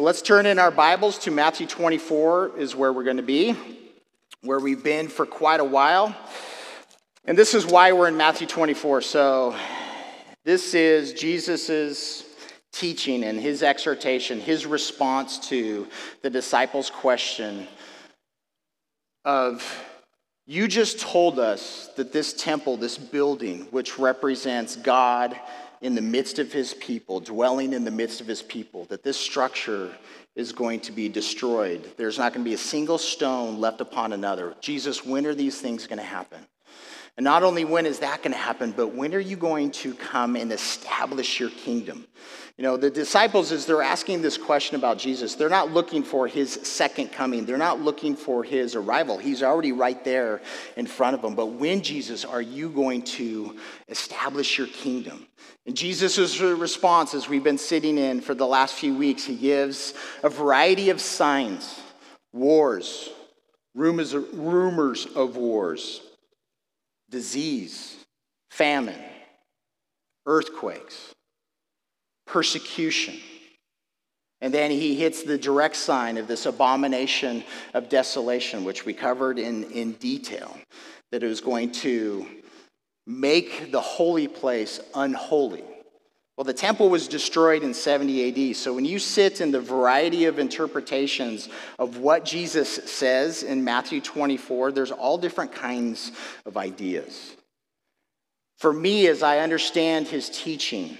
So let's turn in our Bibles to Matthew 24, is where we're going to be, where we've been for quite a while. And this is why we're in Matthew 24. So this is Jesus's teaching and his exhortation, his response to the disciples' question of, You just told us that this temple, this building, which represents God in the midst of his people, dwelling in the midst of his people, that this structure is going to be destroyed. There's not going to be a single stone left upon another. Jesus, when are these things going to happen? And not only when is that going to happen, but when are you going to come and establish your kingdom? You know, the disciples, as they're asking this question about Jesus, they're not looking for his second coming. They're not looking for his arrival. He's already right there in front of them. But when, Jesus, are you going to establish your kingdom? And Jesus' response, as we've been sitting in for the last few weeks, he gives a variety of signs wars, rumors, rumors of wars, disease, famine, earthquakes persecution. And then he hits the direct sign of this abomination of desolation, which we covered in, in detail, that it was going to make the holy place unholy. Well, the temple was destroyed in 70 AD. So when you sit in the variety of interpretations of what Jesus says in Matthew 24, there's all different kinds of ideas. For me, as I understand his teaching,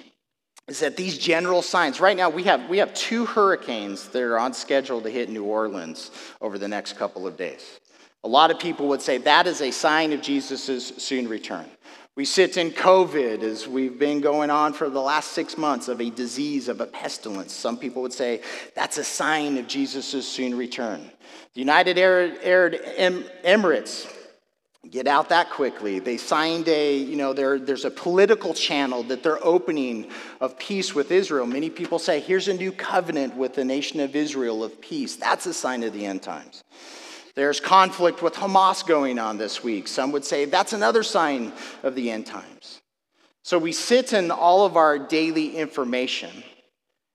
is that these general signs, right now we have, we have two hurricanes that are on schedule to hit New Orleans over the next couple of days. A lot of people would say that is a sign of Jesus' soon return. We sit in COVID as we've been going on for the last six months of a disease, of a pestilence. Some people would say that's a sign of Jesus' soon return. The United Arab Emirates get out that quickly. They signed a, you know, there, there's a political channel that they're opening of peace with Israel. Many people say, here's a new covenant with the nation of Israel of peace. That's a sign of the end times. There's conflict with Hamas going on this week. Some would say that's another sign of the end times. So we sit in all of our daily information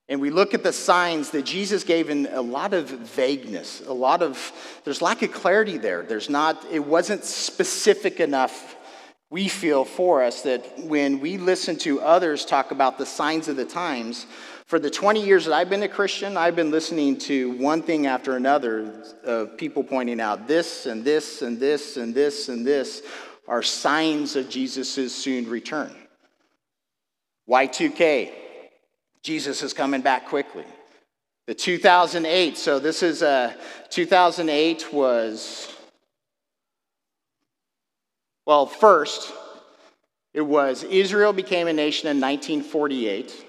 and we look at the signs that Jesus gave in a lot of vagueness, a lot of, there's lack of clarity there. There's not, it wasn't specific enough, we feel, for us that when we listen to others talk about the signs of the times, for the 20 years that I've been a Christian, I've been listening to one thing after another of people pointing out this and this and this and this and this are signs of Jesus' soon return. Y2K, Jesus is coming back quickly. The 2008, so this is a uh, 2008 was, well, first, it was Israel became a nation in 1948.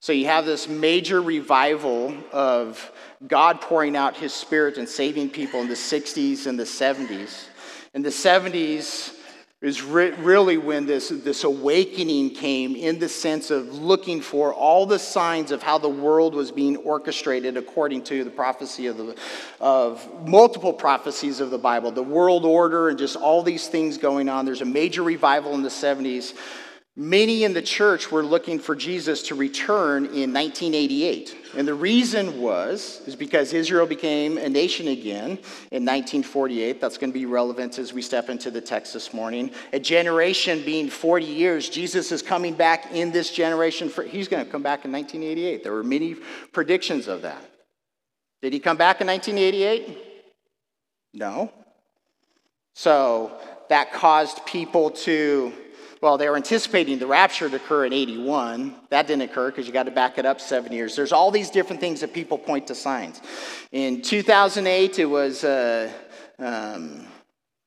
So you have this major revival of God pouring out his spirit and saving people in the 60s and the 70s. In the 70s, is re- really when this, this awakening came in the sense of looking for all the signs of how the world was being orchestrated according to the prophecy of, the, of multiple prophecies of the Bible, the world order, and just all these things going on. There's a major revival in the 70s Many in the church were looking for Jesus to return in 1988. And the reason was is because Israel became a nation again in 1948. That's going to be relevant as we step into the text this morning. A generation being 40 years, Jesus is coming back in this generation. For, he's going to come back in 1988. There were many predictions of that. Did he come back in 1988? No. So that caused people to well, they were anticipating the rapture to occur in 81. That didn't occur because you got to back it up seven years. There's all these different things that people point to signs. In 2008, it was, uh, um,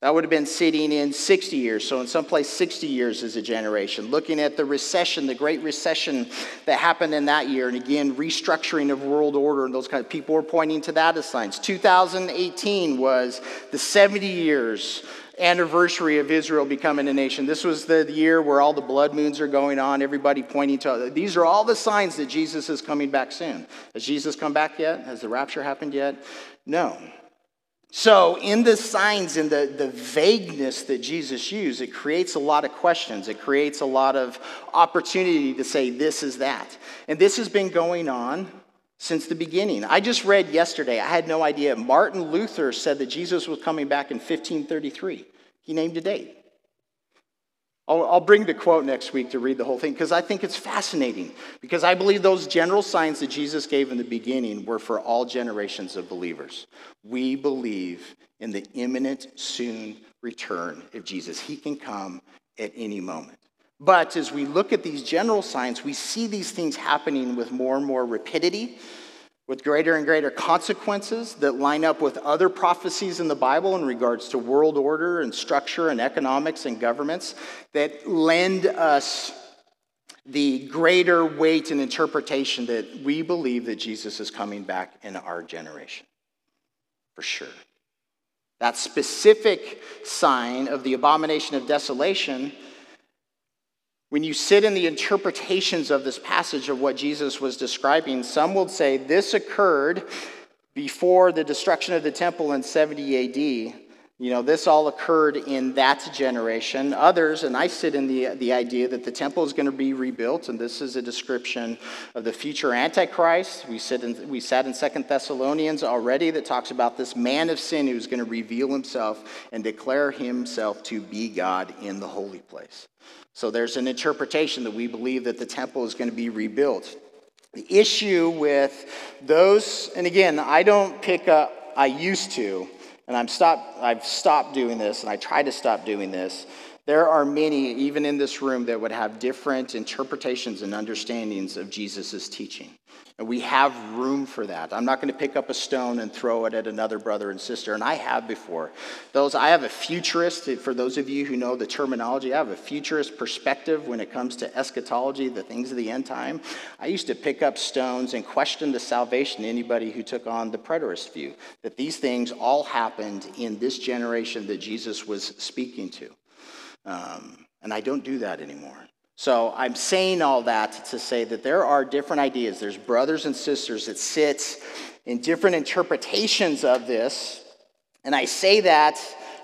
that would have been sitting in 60 years. So, in some place, 60 years is a generation. Looking at the recession, the Great Recession that happened in that year, and again, restructuring of world order, and those kind of people were pointing to that as signs. 2018 was the 70 years anniversary of Israel becoming a nation. This was the year where all the blood moons are going on, everybody pointing to these are all the signs that Jesus is coming back soon. Has Jesus come back yet? Has the rapture happened yet? No. So, in the signs and the, the vagueness that Jesus used, it creates a lot of questions. It creates a lot of opportunity to say, this is that. And this has been going on since the beginning. I just read yesterday, I had no idea. Martin Luther said that Jesus was coming back in 1533. He named a date. I'll, I'll bring the quote next week to read the whole thing because I think it's fascinating. Because I believe those general signs that Jesus gave in the beginning were for all generations of believers. We believe in the imminent, soon return of Jesus. He can come at any moment. But as we look at these general signs, we see these things happening with more and more rapidity, with greater and greater consequences that line up with other prophecies in the Bible in regards to world order and structure and economics and governments that lend us the greater weight and interpretation that we believe that Jesus is coming back in our generation. For sure. That specific sign of the abomination of desolation when you sit in the interpretations of this passage of what Jesus was describing, some will say this occurred before the destruction of the temple in 70 AD. You know, this all occurred in that generation. Others, and I sit in the, the idea that the temple is going to be rebuilt, and this is a description of the future Antichrist. We, sit in, we sat in Second Thessalonians already that talks about this man of sin who's going to reveal himself and declare himself to be God in the holy place. So there's an interpretation that we believe that the temple is going to be rebuilt. The issue with those, and again, I don't pick up, I used to, and I'm stopped, I've stopped doing this, and I try to stop doing this. There are many, even in this room, that would have different interpretations and understandings of Jesus' teaching. And we have room for that. I'm not going to pick up a stone and throw it at another brother and sister, and I have before. Those I have a futurist, for those of you who know the terminology, I have a futurist perspective when it comes to eschatology, the things of the end time. I used to pick up stones and question the salvation of anybody who took on the preterist view, that these things all happened in this generation that Jesus was speaking to. Um, and I don't do that anymore. So I'm saying all that to say that there are different ideas. There's brothers and sisters that sit in different interpretations of this. And I say that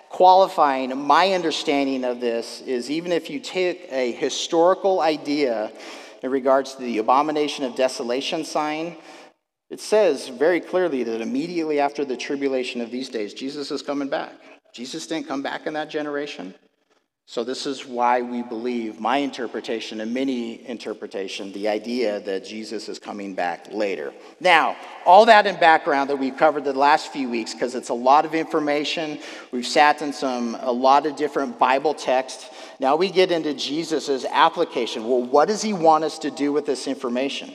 qualifying my understanding of this is even if you take a historical idea in regards to the abomination of desolation sign, it says very clearly that immediately after the tribulation of these days, Jesus is coming back. Jesus didn't come back in that generation. So, this is why we believe my interpretation and many interpretation, the idea that Jesus is coming back later. Now, all that in background that we've covered the last few weeks, because it's a lot of information. We've sat in some a lot of different Bible texts. Now we get into Jesus' application. Well, what does he want us to do with this information?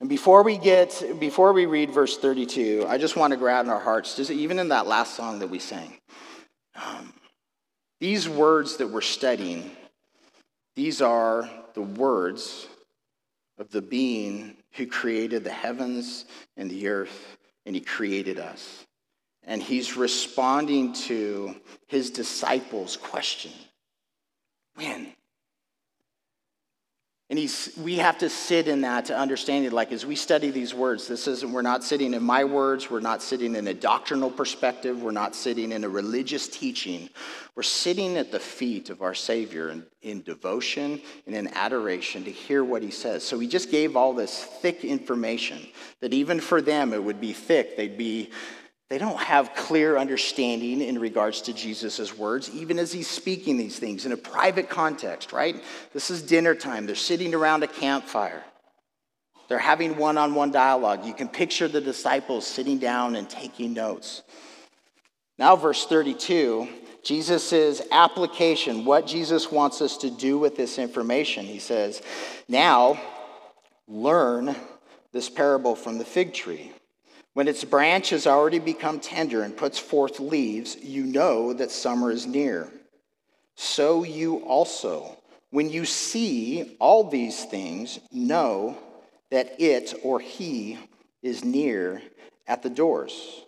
And before we get, before we read verse 32, I just want to grab in our hearts, just even in that last song that we sang. Um, these words that we're studying, these are the words of the being who created the heavens and the earth, and he created us. And he's responding to his disciples' question When? And he's, we have to sit in that to understand it. Like as we study these words, this isn't, we're not sitting in my words, we're not sitting in a doctrinal perspective, we're not sitting in a religious teaching. We're sitting at the feet of our Savior in, in devotion and in adoration to hear what he says. So he just gave all this thick information that even for them it would be thick. They'd be they don't have clear understanding in regards to Jesus' words, even as he's speaking these things in a private context, right? This is dinner time. They're sitting around a campfire. They're having one on one dialogue. You can picture the disciples sitting down and taking notes. Now, verse 32, Jesus' application, what Jesus wants us to do with this information. He says, Now, learn this parable from the fig tree. When its branch has already become tender and puts forth leaves, you know that summer is near. So you also, when you see all these things, know that it or he is near at the doors.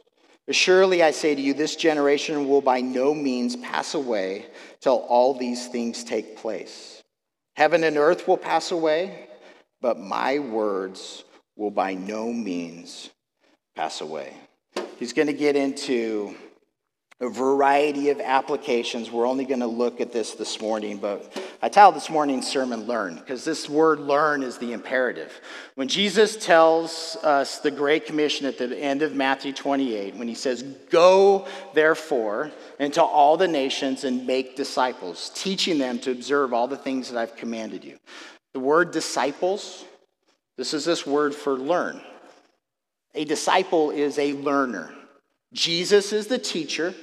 Surely I say to you, this generation will by no means pass away till all these things take place. Heaven and earth will pass away, but my words will by no means pass away. He's going to get into a variety of applications. We're only going to look at this this morning, but I titled this morning's sermon Learn, because this word learn is the imperative. When Jesus tells us the Great Commission at the end of Matthew 28, when he says, Go therefore into all the nations and make disciples, teaching them to observe all the things that I've commanded you. The word disciples, this is this word for learn. A disciple is a learner. Jesus is the teacher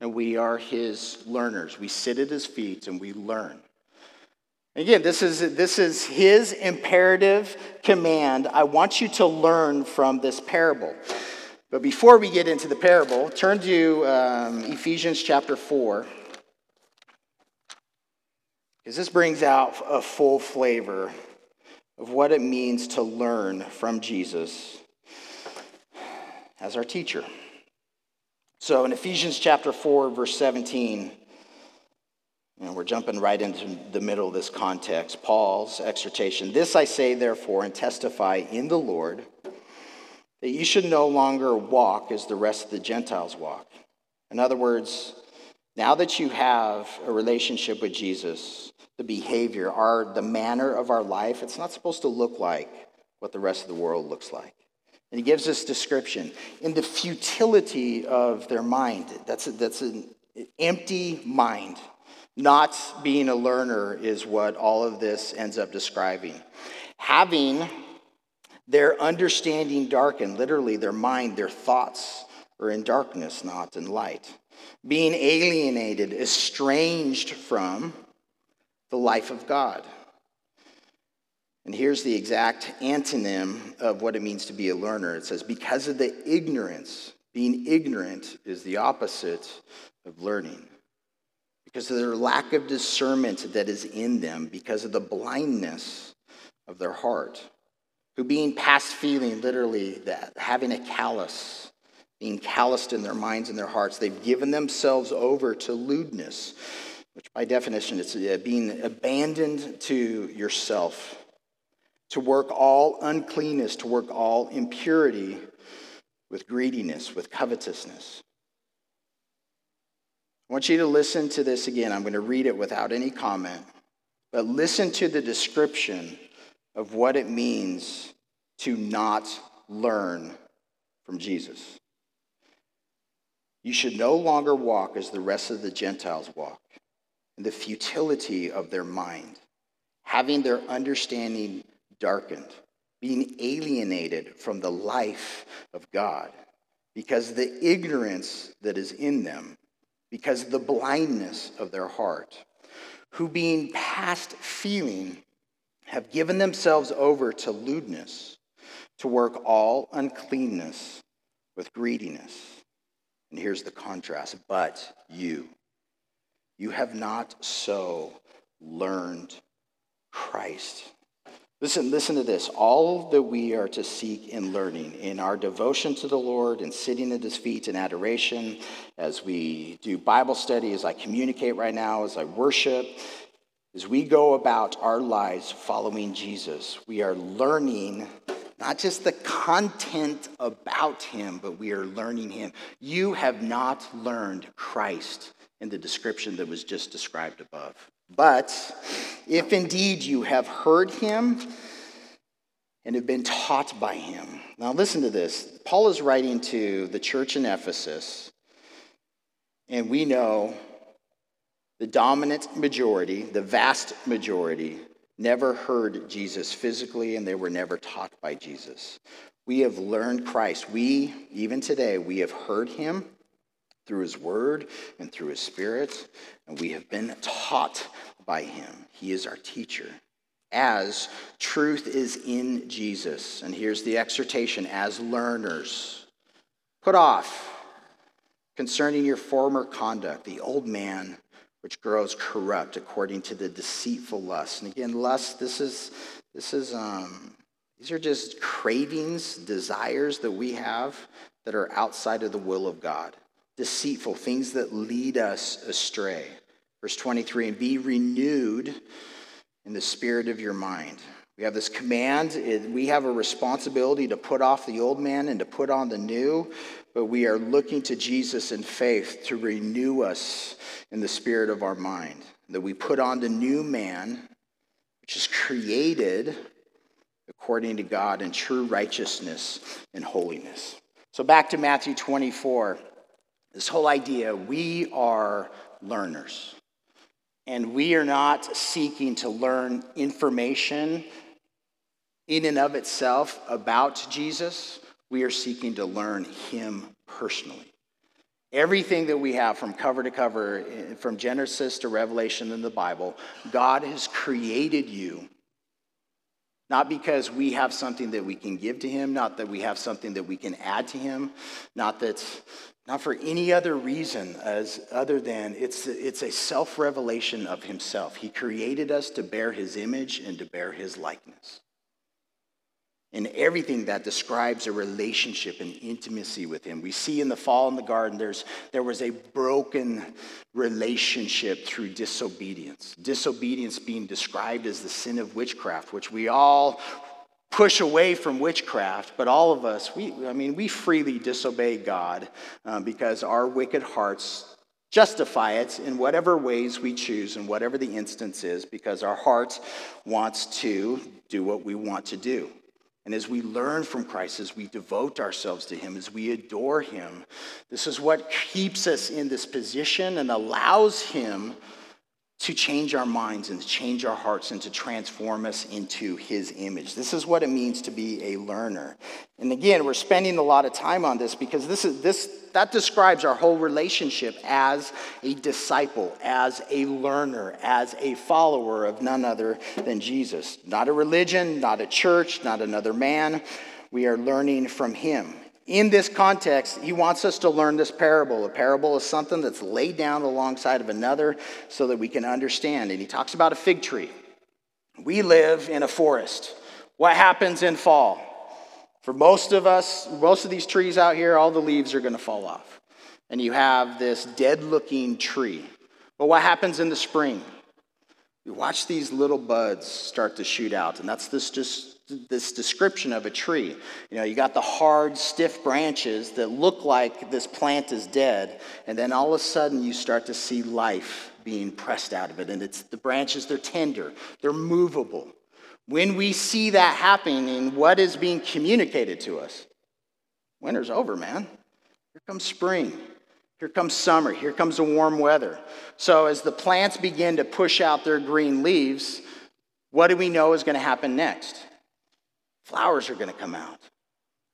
and we are his learners. We sit at his feet and we learn. Again, this is, this is his imperative command. I want you to learn from this parable. But before we get into the parable, turn to um, Ephesians chapter 4. Because this brings out a full flavor of what it means to learn from Jesus as our teacher. So in Ephesians chapter 4, verse 17, and we're jumping right into the middle of this context, Paul's exhortation. This I say, therefore, and testify in the Lord, that you should no longer walk as the rest of the Gentiles walk. In other words, now that you have a relationship with Jesus, the behavior, our, the manner of our life, it's not supposed to look like what the rest of the world looks like. And he gives this description in the futility of their mind. That's, a, that's an empty mind. Not being a learner is what all of this ends up describing. Having their understanding darkened, literally, their mind, their thoughts are in darkness, not in light. Being alienated, estranged from the life of God. And here's the exact antonym of what it means to be a learner. It says, because of the ignorance, being ignorant is the opposite of learning. Because of their lack of discernment that is in them, because of the blindness of their heart, who being past feeling, literally, that having a callous, being calloused in their minds and their hearts, they've given themselves over to lewdness, which by definition is uh, being abandoned to yourself to work all uncleanness, to work all impurity with greediness, with covetousness. I want you to listen to this again. I'm going to read it without any comment, but listen to the description of what it means to not learn from Jesus. You should no longer walk as the rest of the Gentiles walk, in the futility of their mind, having their understanding darkened, being alienated from the life of God because the ignorance that is in them, because the blindness of their heart, who being past feeling have given themselves over to lewdness, to work all uncleanness with greediness. And here's the contrast but you, you have not so learned Christ. Listen, listen to this. All that we are to seek in learning, in our devotion to the Lord and sitting at his feet in adoration, as we do Bible study, as I communicate right now, as I worship, as we go about our lives following Jesus, we are learning not just the content about him, but we are learning him. You have not learned Christ in the description that was just described above. But if indeed you have heard him and have been taught by him. Now, listen to this. Paul is writing to the church in Ephesus, and we know the dominant majority, the vast majority, never heard Jesus physically, and they were never taught by Jesus. We have learned Christ. We, even today, we have heard him through his word and through his spirit, and we have been taught by him. He is our teacher. As truth is in Jesus. And here's the exhortation as learners, put off concerning your former conduct the old man which grows corrupt according to the deceitful lust. And again, lust, this is, this is, um, these are just cravings, desires that we have that are outside of the will of God deceitful, things that lead us astray. Verse 23 and be renewed in the spirit of your mind. We have this command. We have a responsibility to put off the old man and to put on the new, but we are looking to Jesus in faith to renew us in the spirit of our mind. That we put on the new man, which is created according to God in true righteousness and holiness. So back to Matthew 24. This whole idea we are learners. And we are not seeking to learn information in and of itself about Jesus. We are seeking to learn him personally. Everything that we have from cover to cover, eh, from Genesis to Revelation in the Bible, God has created you. Not because we have something that we can give to him, not that we have something that we can add to him, not that not for any other reason as other than it's, it's a self-revelation of himself. He created us to bear his image and to bear his likeness. And everything that describes a relationship and intimacy with him. We see in the fall in the garden, there's, there was a broken relationship through disobedience. Disobedience being described as the sin of witchcraft, which we all push away from witchcraft, but all of us, we, I mean, we freely disobey God um, because our wicked hearts justify it in whatever ways we choose and whatever the instance is because our heart wants to do what we want to do. And as we learn from Christ, as we devote ourselves to Him, as we adore Him, this is what keeps us in this position and allows Him to change our minds and to change our hearts and to transform us into his image. This is what it means to be a learner. And again, we're spending a lot of time on this because this is this that describes our whole relationship as a disciple, as a learner, as a follower of none other than Jesus. Not a religion, not a church, not another man. We are learning from him in this context, he wants us to learn this parable. A parable is something that's laid down alongside of another so that we can understand. And he talks about a fig tree. We live in a forest. What happens in fall? For most of us, most of these trees out here, all the leaves are going to fall off. And you have this dead looking tree. But what happens in the spring? You watch these little buds start to shoot out, and that's this just this description of a tree. You know, you got the hard, stiff branches that look like this plant is dead, and then all of a sudden you start to see life being pressed out of it. And it's the branches, they're tender, they're movable. When we see that happening, what is being communicated to us? Winter's over, man. Here comes spring. Here comes summer. Here comes the warm weather. So, as the plants begin to push out their green leaves, what do we know is going to happen next? Flowers are going to come out.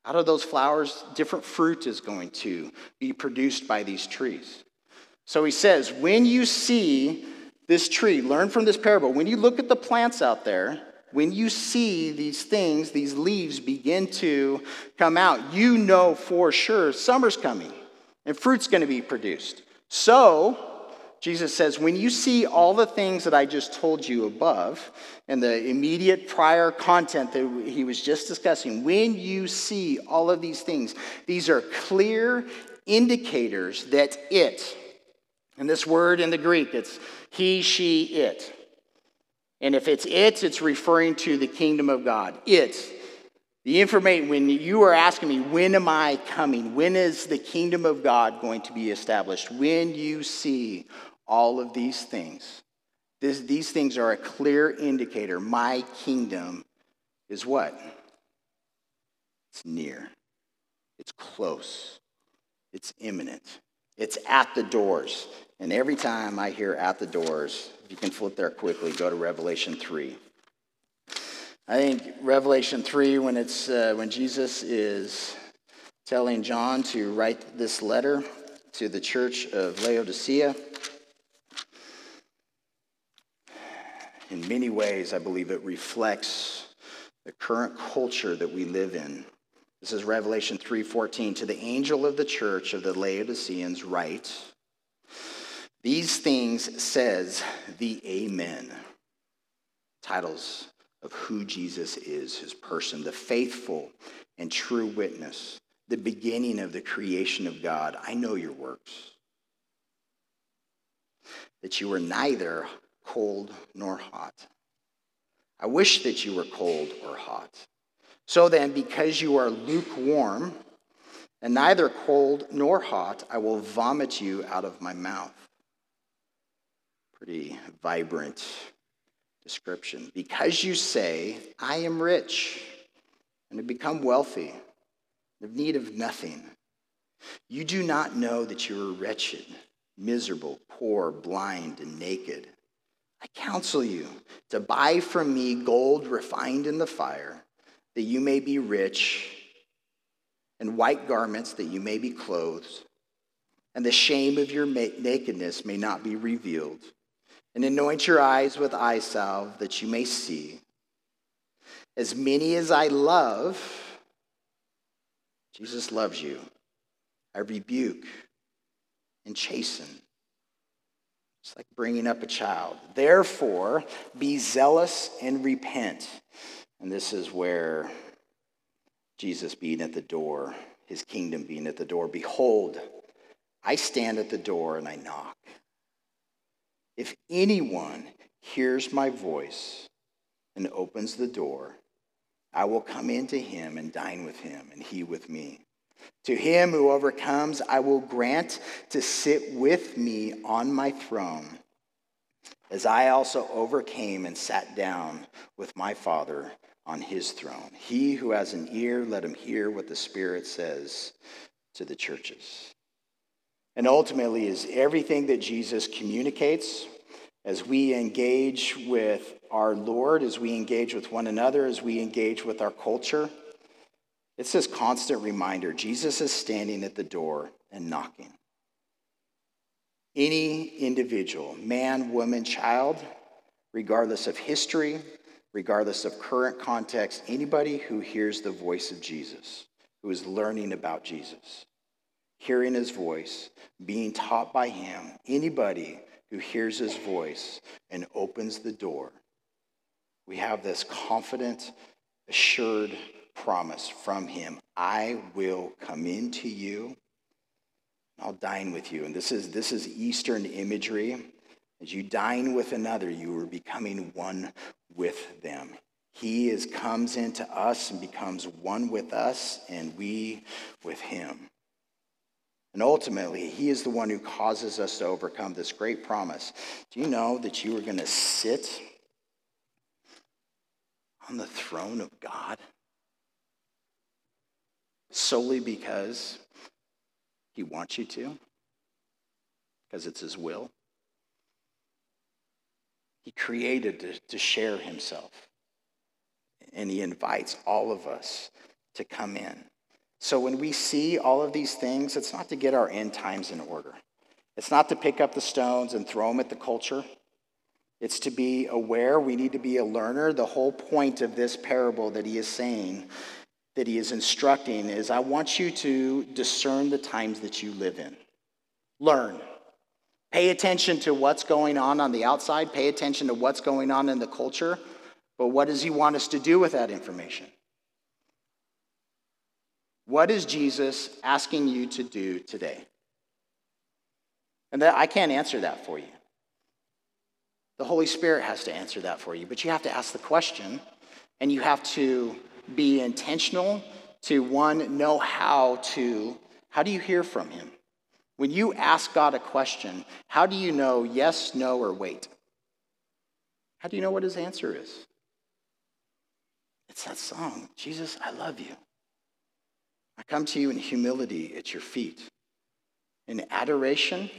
Out of those flowers, different fruit is going to be produced by these trees. So he says, when you see this tree, learn from this parable. When you look at the plants out there, when you see these things, these leaves begin to come out, you know for sure summer's coming and fruit's going to be produced. So, Jesus says, when you see all the things that I just told you above, and the immediate prior content that he was just discussing, when you see all of these things, these are clear indicators that it, and this word in the Greek, it's he, she, it. And if it's it, it's referring to the kingdom of God. It. The information, when you are asking me, when am I coming? When is the kingdom of God going to be established? When you see all of these things. This, these things are a clear indicator. My kingdom is what? It's near, it's close, it's imminent, it's at the doors. And every time I hear at the doors, if you can flip there quickly, go to Revelation 3. I think Revelation 3, when, it's, uh, when Jesus is telling John to write this letter to the church of Laodicea, in many ways, I believe it reflects the current culture that we live in. This is Revelation 3:14 to the angel of the church of the Laodiceans write These things says the Amen. Titles of who Jesus is, his person, the faithful and true witness, the beginning of the creation of God. I know your works. That you are neither cold nor hot. I wish that you were cold or hot. So then, because you are lukewarm, and neither cold nor hot, I will vomit you out of my mouth. Pretty vibrant description. Because you say, I am rich and have become wealthy, have need of nothing, you do not know that you are wretched, miserable, poor, blind, and naked. I counsel you to buy from me gold refined in the fire, that you may be rich, and white garments, that you may be clothed, and the shame of your nakedness may not be revealed. And anoint your eyes with eye salve, that you may see. As many as I love, Jesus loves you. I rebuke and chasten. It's like bringing up a child. Therefore, be zealous and repent. And this is where Jesus being at the door, his kingdom being at the door. Behold, I stand at the door and I knock. If anyone hears my voice and opens the door, I will come into him and dine with him, and he with me. To him who overcomes, I will grant to sit with me on my throne, as I also overcame and sat down with my Father on his throne. He who has an ear, let him hear what the Spirit says to the churches. And ultimately, is everything that Jesus communicates as we engage with our Lord, as we engage with one another, as we engage with our culture it's this constant reminder Jesus is standing at the door and knocking. Any individual, man, woman, child, regardless of history, regardless of current context, anybody who hears the voice of Jesus, who is learning about Jesus, hearing his voice, being taught by him, anybody who hears his voice and opens the door, we have this confident, assured promise from him I will come into you. I'll dine with you. And this is, this is Eastern imagery. As you dine with another, you are becoming one with them. He is, comes into us and becomes one with us, and we with him. And ultimately, he is the one who causes us to overcome this great promise. Do you know that you are going to sit on the throne of God? Solely because he wants you to, because it's his will. He created to, to share himself, and he invites all of us to come in. So when we see all of these things, it's not to get our end times in order. It's not to pick up the stones and throw them at the culture. It's to be aware. We need to be a learner. The whole point of this parable that he is saying that he is instructing is I want you to discern the times that you live in. Learn. Pay attention to what's going on on the outside, pay attention to what's going on in the culture, but what does he want us to do with that information? What is Jesus asking you to do today? And that, I can't answer that for you. The Holy Spirit has to answer that for you, but you have to ask the question and you have to be intentional, to one, know how to, how do you hear from him? When you ask God a question, how do you know yes, no, or wait? How do you know what his answer is? It's that song, Jesus, I love you. I come to you in humility at your feet, in adoration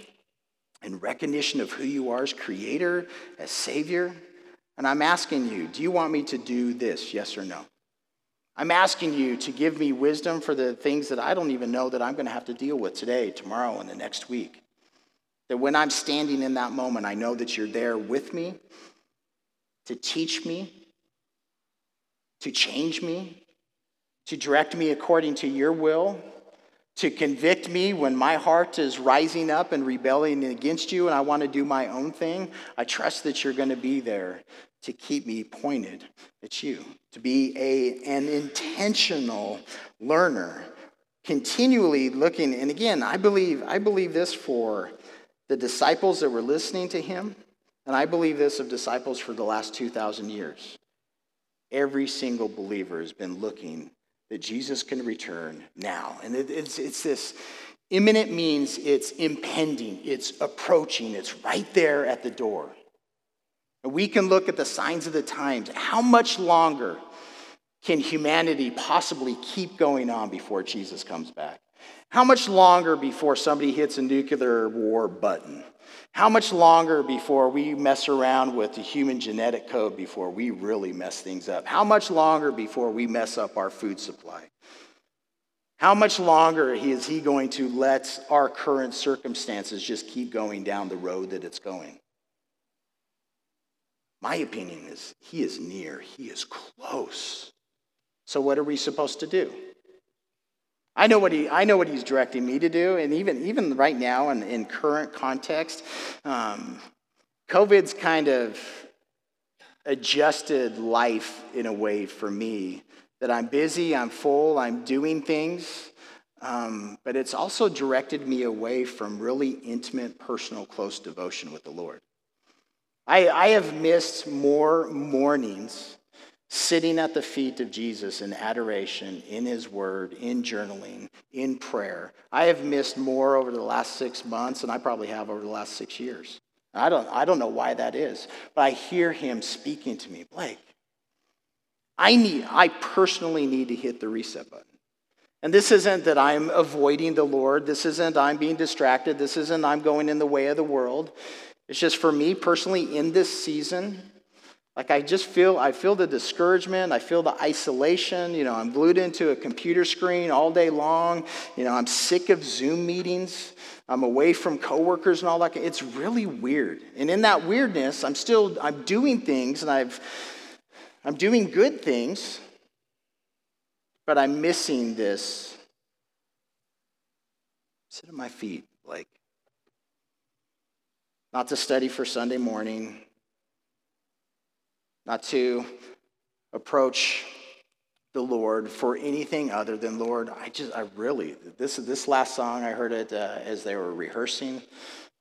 and recognition of who you are as creator, as savior. And I'm asking you, do you want me to do this, yes or no? I'm asking you to give me wisdom for the things that I don't even know that I'm going to have to deal with today, tomorrow, and the next week. That when I'm standing in that moment, I know that you're there with me to teach me, to change me, to direct me according to your will, to convict me when my heart is rising up and rebelling against you and I want to do my own thing. I trust that you're going to be there to keep me pointed at you, to be a, an intentional learner, continually looking. And again, I believe, I believe this for the disciples that were listening to him, and I believe this of disciples for the last 2,000 years. every single believer has been looking that Jesus can return now. And it, it's, it's this imminent means it's impending, it's approaching, it's right there at the door. We can look at the signs of the times. How much longer can humanity possibly keep going on before Jesus comes back? How much longer before somebody hits a nuclear war button? How much longer before we mess around with the human genetic code before we really mess things up? How much longer before we mess up our food supply? How much longer is he going to let our current circumstances just keep going down the road that it's going? My opinion is he is near, he is close. So, what are we supposed to do? I know what, he, I know what he's directing me to do, and even, even right now in, in current context, um, COVID's kind of adjusted life in a way for me that I'm busy, I'm full, I'm doing things, um, but it's also directed me away from really intimate, personal, close devotion with the Lord. I, I have missed more mornings sitting at the feet of Jesus in adoration, in his word, in journaling, in prayer. I have missed more over the last six months than I probably have over the last six years. I don't, I don't know why that is, but I hear him speaking to me. Blake, I need, I personally need to hit the reset button. And this isn't that I'm avoiding the Lord. This isn't I'm being distracted. This isn't I'm going in the way of the world. It's just for me personally in this season, like I just feel, I feel the discouragement. I feel the isolation. You know, I'm glued into a computer screen all day long. You know, I'm sick of Zoom meetings. I'm away from coworkers and all that. It's really weird. And in that weirdness, I'm still, I'm doing things and I've, I'm doing good things, but I'm missing this. Sit at my feet, like, not to study for Sunday morning, not to approach the Lord for anything other than Lord. I just, I really, this this last song I heard it uh, as they were rehearsing,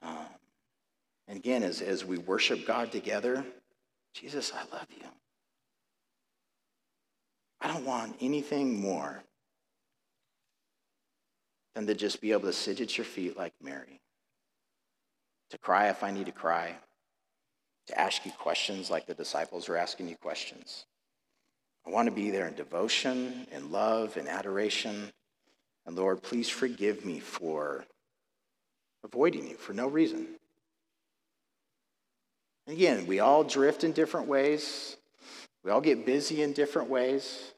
um, and again as as we worship God together. Jesus, I love you. I don't want anything more than to just be able to sit at your feet like Mary, to cry if I need to cry to ask you questions like the disciples are asking you questions. I want to be there in devotion, in love, in adoration. And Lord, please forgive me for avoiding you for no reason. And again, we all drift in different ways. We all get busy in different ways.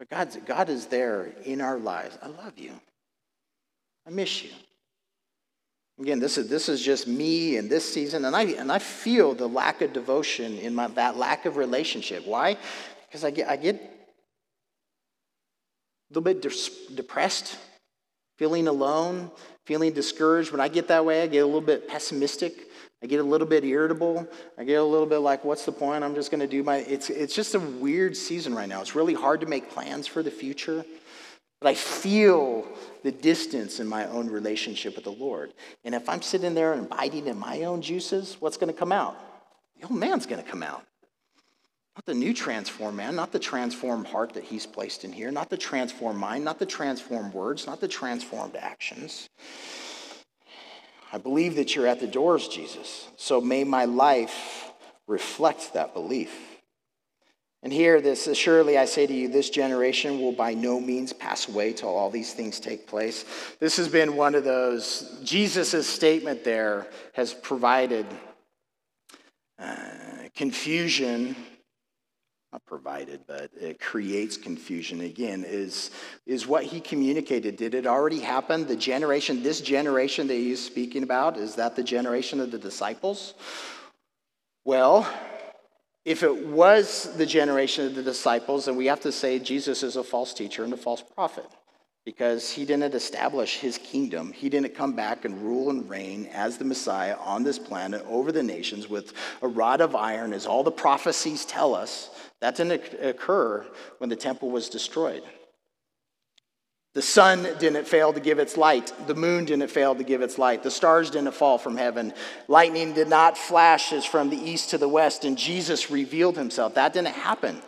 But God's, God is there in our lives. I love you. I miss you. Again, this is, this is just me in this season, and I, and I feel the lack of devotion in my, that lack of relationship. Why? Because I get, I get a little bit de- depressed, feeling alone, feeling discouraged. When I get that way, I get a little bit pessimistic. I get a little bit irritable. I get a little bit like, what's the point? I'm just going to do my. It's, it's just a weird season right now. It's really hard to make plans for the future. But I feel the distance in my own relationship with the Lord. And if I'm sitting there and biting in my own juices, what's going to come out? The old man's going to come out. Not the new transformed man, not the transformed heart that he's placed in here, not the transformed mind, not the transformed words, not the transformed actions. I believe that you're at the doors, Jesus. So may my life reflect that belief. And here, this surely I say to you, this generation will by no means pass away till all these things take place. This has been one of those, Jesus' statement there has provided uh, confusion, not provided, but it creates confusion again, is, is what he communicated. Did it already happen? The generation, this generation that he's speaking about, is that the generation of the disciples? Well, if it was the generation of the disciples, then we have to say Jesus is a false teacher and a false prophet because he didn't establish his kingdom. He didn't come back and rule and reign as the Messiah on this planet over the nations with a rod of iron, as all the prophecies tell us. That didn't occur when the temple was destroyed. The sun didn't fail to give its light. The moon didn't fail to give its light. The stars didn't fall from heaven. Lightning did not flash as from the east to the west, and Jesus revealed himself. That didn't happen.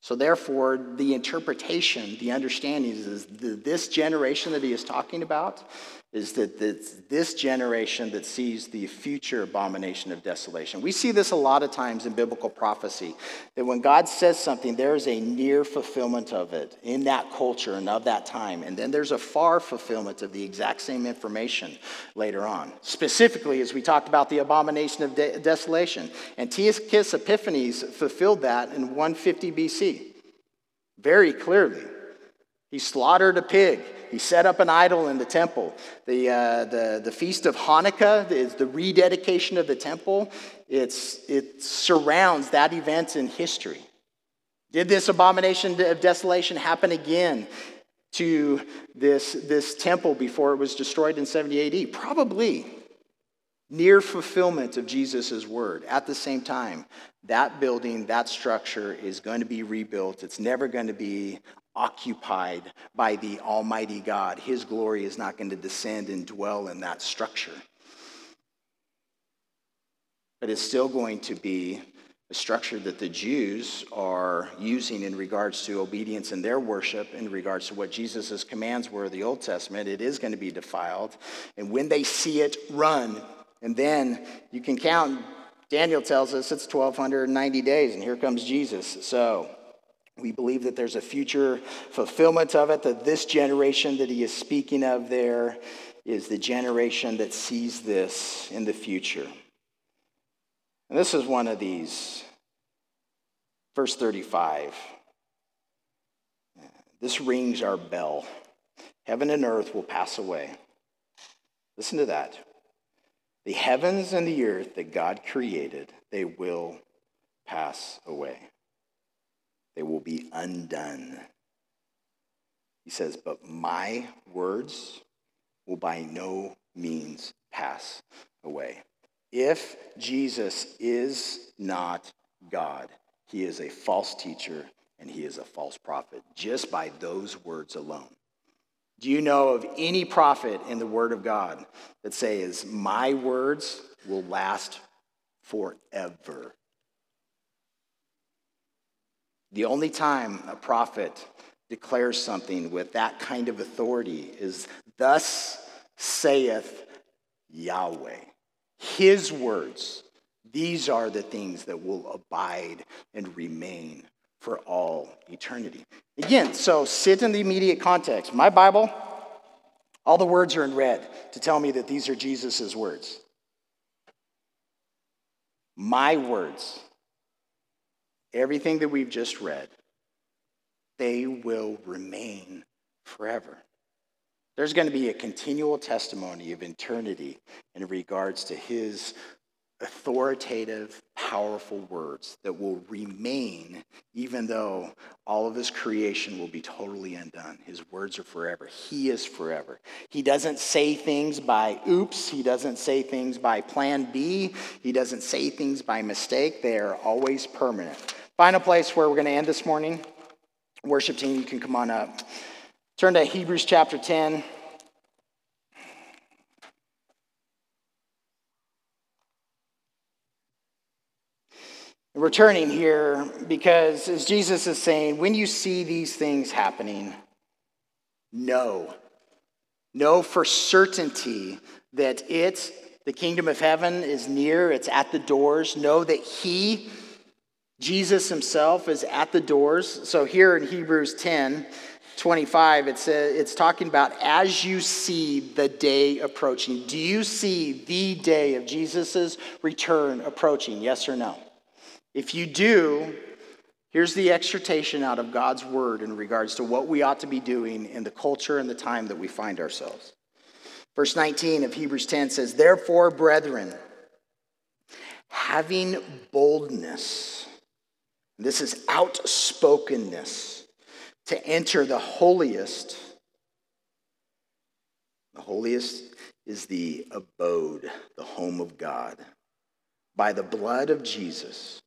So, therefore, the interpretation, the understanding is this generation that he is talking about is that it's this generation that sees the future abomination of desolation. We see this a lot of times in biblical prophecy that when God says something, there is a near fulfillment of it in that culture and of that time. And then there's a far fulfillment of the exact same information later on. Specifically, as we talked about the abomination of de- desolation. Antiochus Epiphanes fulfilled that in 150 BC very clearly. He slaughtered a pig. He set up an idol in the temple. The, uh, the, the Feast of Hanukkah is the rededication of the temple. It's, it surrounds that event in history. Did this abomination of desolation happen again to this, this temple before it was destroyed in 70 AD? Probably. Near fulfillment of Jesus' word. At the same time, that building, that structure is going to be rebuilt. It's never going to be occupied by the Almighty God. His glory is not going to descend and dwell in that structure. But it's still going to be a structure that the Jews are using in regards to obedience in their worship, in regards to what Jesus' commands were in the Old Testament. It is going to be defiled. And when they see it, run. And then you can count, Daniel tells us it's 1,290 days, and here comes Jesus. So we believe that there's a future fulfillment of it, that this generation that he is speaking of there is the generation that sees this in the future. And this is one of these. Verse 35. This rings our bell. Heaven and earth will pass away. Listen to that. The heavens and the earth that God created, they will pass away they will be undone. He says, But my words will by no means pass away. If Jesus is not God, he is a false teacher and he is a false prophet, just by those words alone. Do you know of any prophet in the Word of God that says, My words will last forever? The only time a prophet declares something with that kind of authority is, Thus saith Yahweh. His words, these are the things that will abide and remain for all eternity. Again, so sit in the immediate context. My Bible, all the words are in red to tell me that these are Jesus' words. My words everything that we've just read, they will remain forever. There's going to be a continual testimony of eternity in regards to his authoritative, powerful words that will remain even though all of his creation will be totally undone. His words are forever. He is forever. He doesn't say things by oops. He doesn't say things by plan B. He doesn't say things by mistake. They are always permanent. Final place where we're going to end this morning. Worship team, you can come on up. Turn to Hebrews chapter 10. We're turning here because, as Jesus is saying, when you see these things happening, know. Know for certainty that it, the kingdom of heaven, is near, it's at the doors. Know that He, Jesus Himself, is at the doors. So here in Hebrews 10, 25, it says, it's talking about as you see the day approaching. Do you see the day of Jesus' return approaching? Yes or no? If you do, here's the exhortation out of God's word in regards to what we ought to be doing in the culture and the time that we find ourselves. Verse 19 of Hebrews 10 says, Therefore, brethren, having boldness, this is outspokenness, to enter the holiest. The holiest is the abode, the home of God, by the blood of Jesus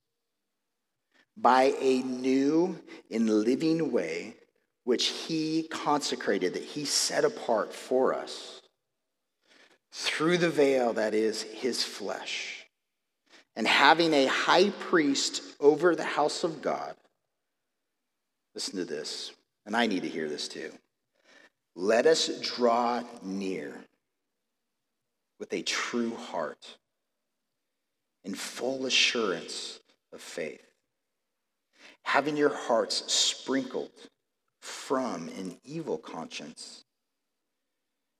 by a new and living way which he consecrated, that he set apart for us through the veil that is his flesh. And having a high priest over the house of God, Listen to this, and I need to hear this too. Let us draw near with a true heart in full assurance of faith, having your hearts sprinkled from an evil conscience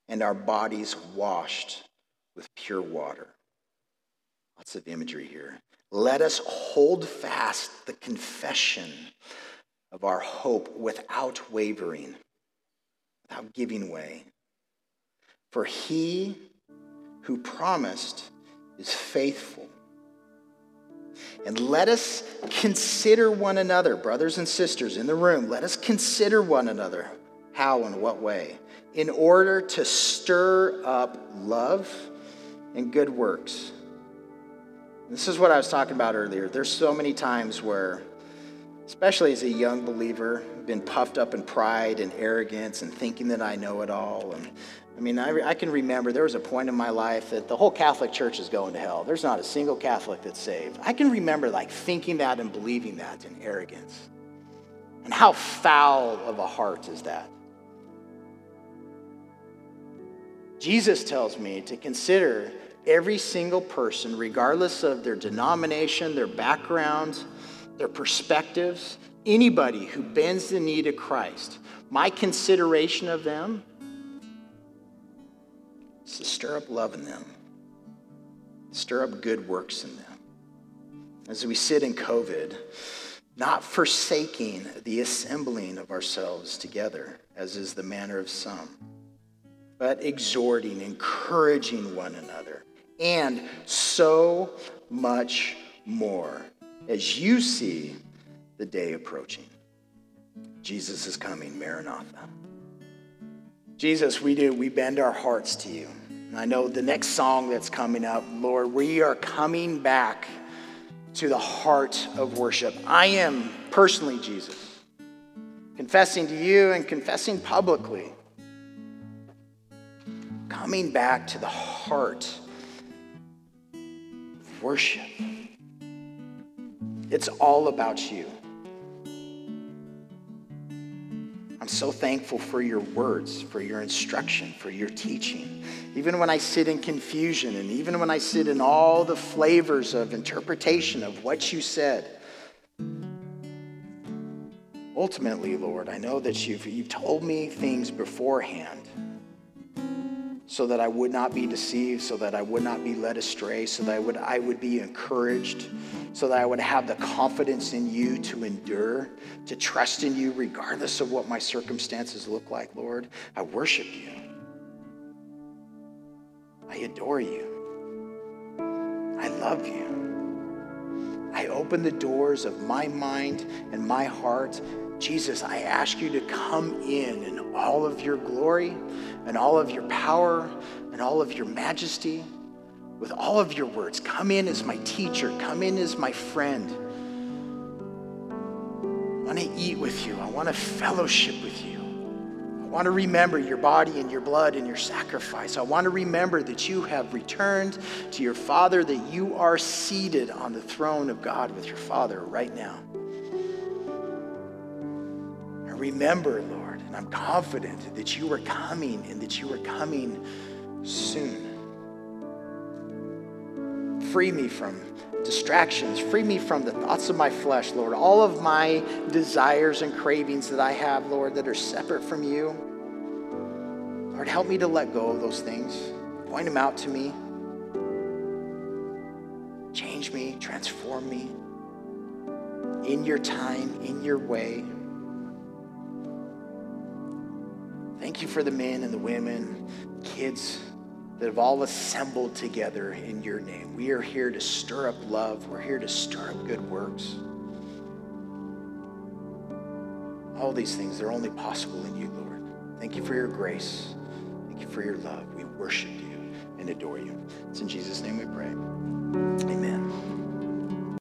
and our bodies washed with pure water. Lots of imagery here. Let us hold fast the confession of our hope without wavering, without giving way. For he who promised is faithful. And let us consider one another, brothers and sisters in the room, let us consider one another. How and what way? In order to stir up love and good works. This is what I was talking about earlier. There's so many times where, especially as a young believer, been puffed up in pride and arrogance and thinking that I know it all. And I mean, I, I, can remember there was a point in my life that the whole Catholic Church is going to hell. There's not a single Catholic that's saved. I can remember like thinking that and believing that in arrogance. And how foul of a heart is that? Jesus tells me to consider every single person, regardless of their denomination, their background, their perspectives, anybody who bends the knee to Christ, my consideration of them is to stir up love in them, stir up good works in them. As we sit in COVID, not forsaking the assembling of ourselves together, as is the manner of some, but exhorting, encouraging one another, and so much more as you see the day approaching. Jesus is coming, Maranatha. Jesus, we do, we bend our hearts to you. And I know the next song that's coming up, Lord, we are coming back to the heart of worship. I am personally Jesus, confessing to you and confessing publicly, coming back to the heart worship. It's all about you. I'm so thankful for your words, for your instruction, for your teaching. Even when I sit in confusion and even when I sit in all the flavors of interpretation of what you said, ultimately, Lord, I know that you've, you've told me things beforehand so that I would not be deceived, so that I would not be led astray, so that I would, I would be encouraged, so that I would have the confidence in you to endure, to trust in you regardless of what my circumstances look like, Lord. I worship you. I adore you. I love you. I open the doors of my mind and my heart Jesus, I ask you to come in in all of your glory and all of your power and all of your majesty with all of your words. Come in as my teacher, come in as my friend. I want to eat with you, I want to fellowship with you. I want to remember your body and your blood and your sacrifice. I want to remember that you have returned to your Father, that you are seated on the throne of God with your Father right now remember, Lord, and I'm confident that you are coming and that you are coming soon. Free me from distractions. Free me from the thoughts of my flesh, Lord. All of my desires and cravings that I have, Lord, that are separate from you. Lord, help me to let go of those things. Point them out to me. Change me, transform me in your time, in your way. Thank you for the men and the women, kids that have all assembled together in your name. We are here to stir up love, we're here to stir up good works. All these things, they're only possible in you, Lord. Thank you for your grace. Thank you for your love. We worship you and adore you. It's in Jesus' name we pray. Amen.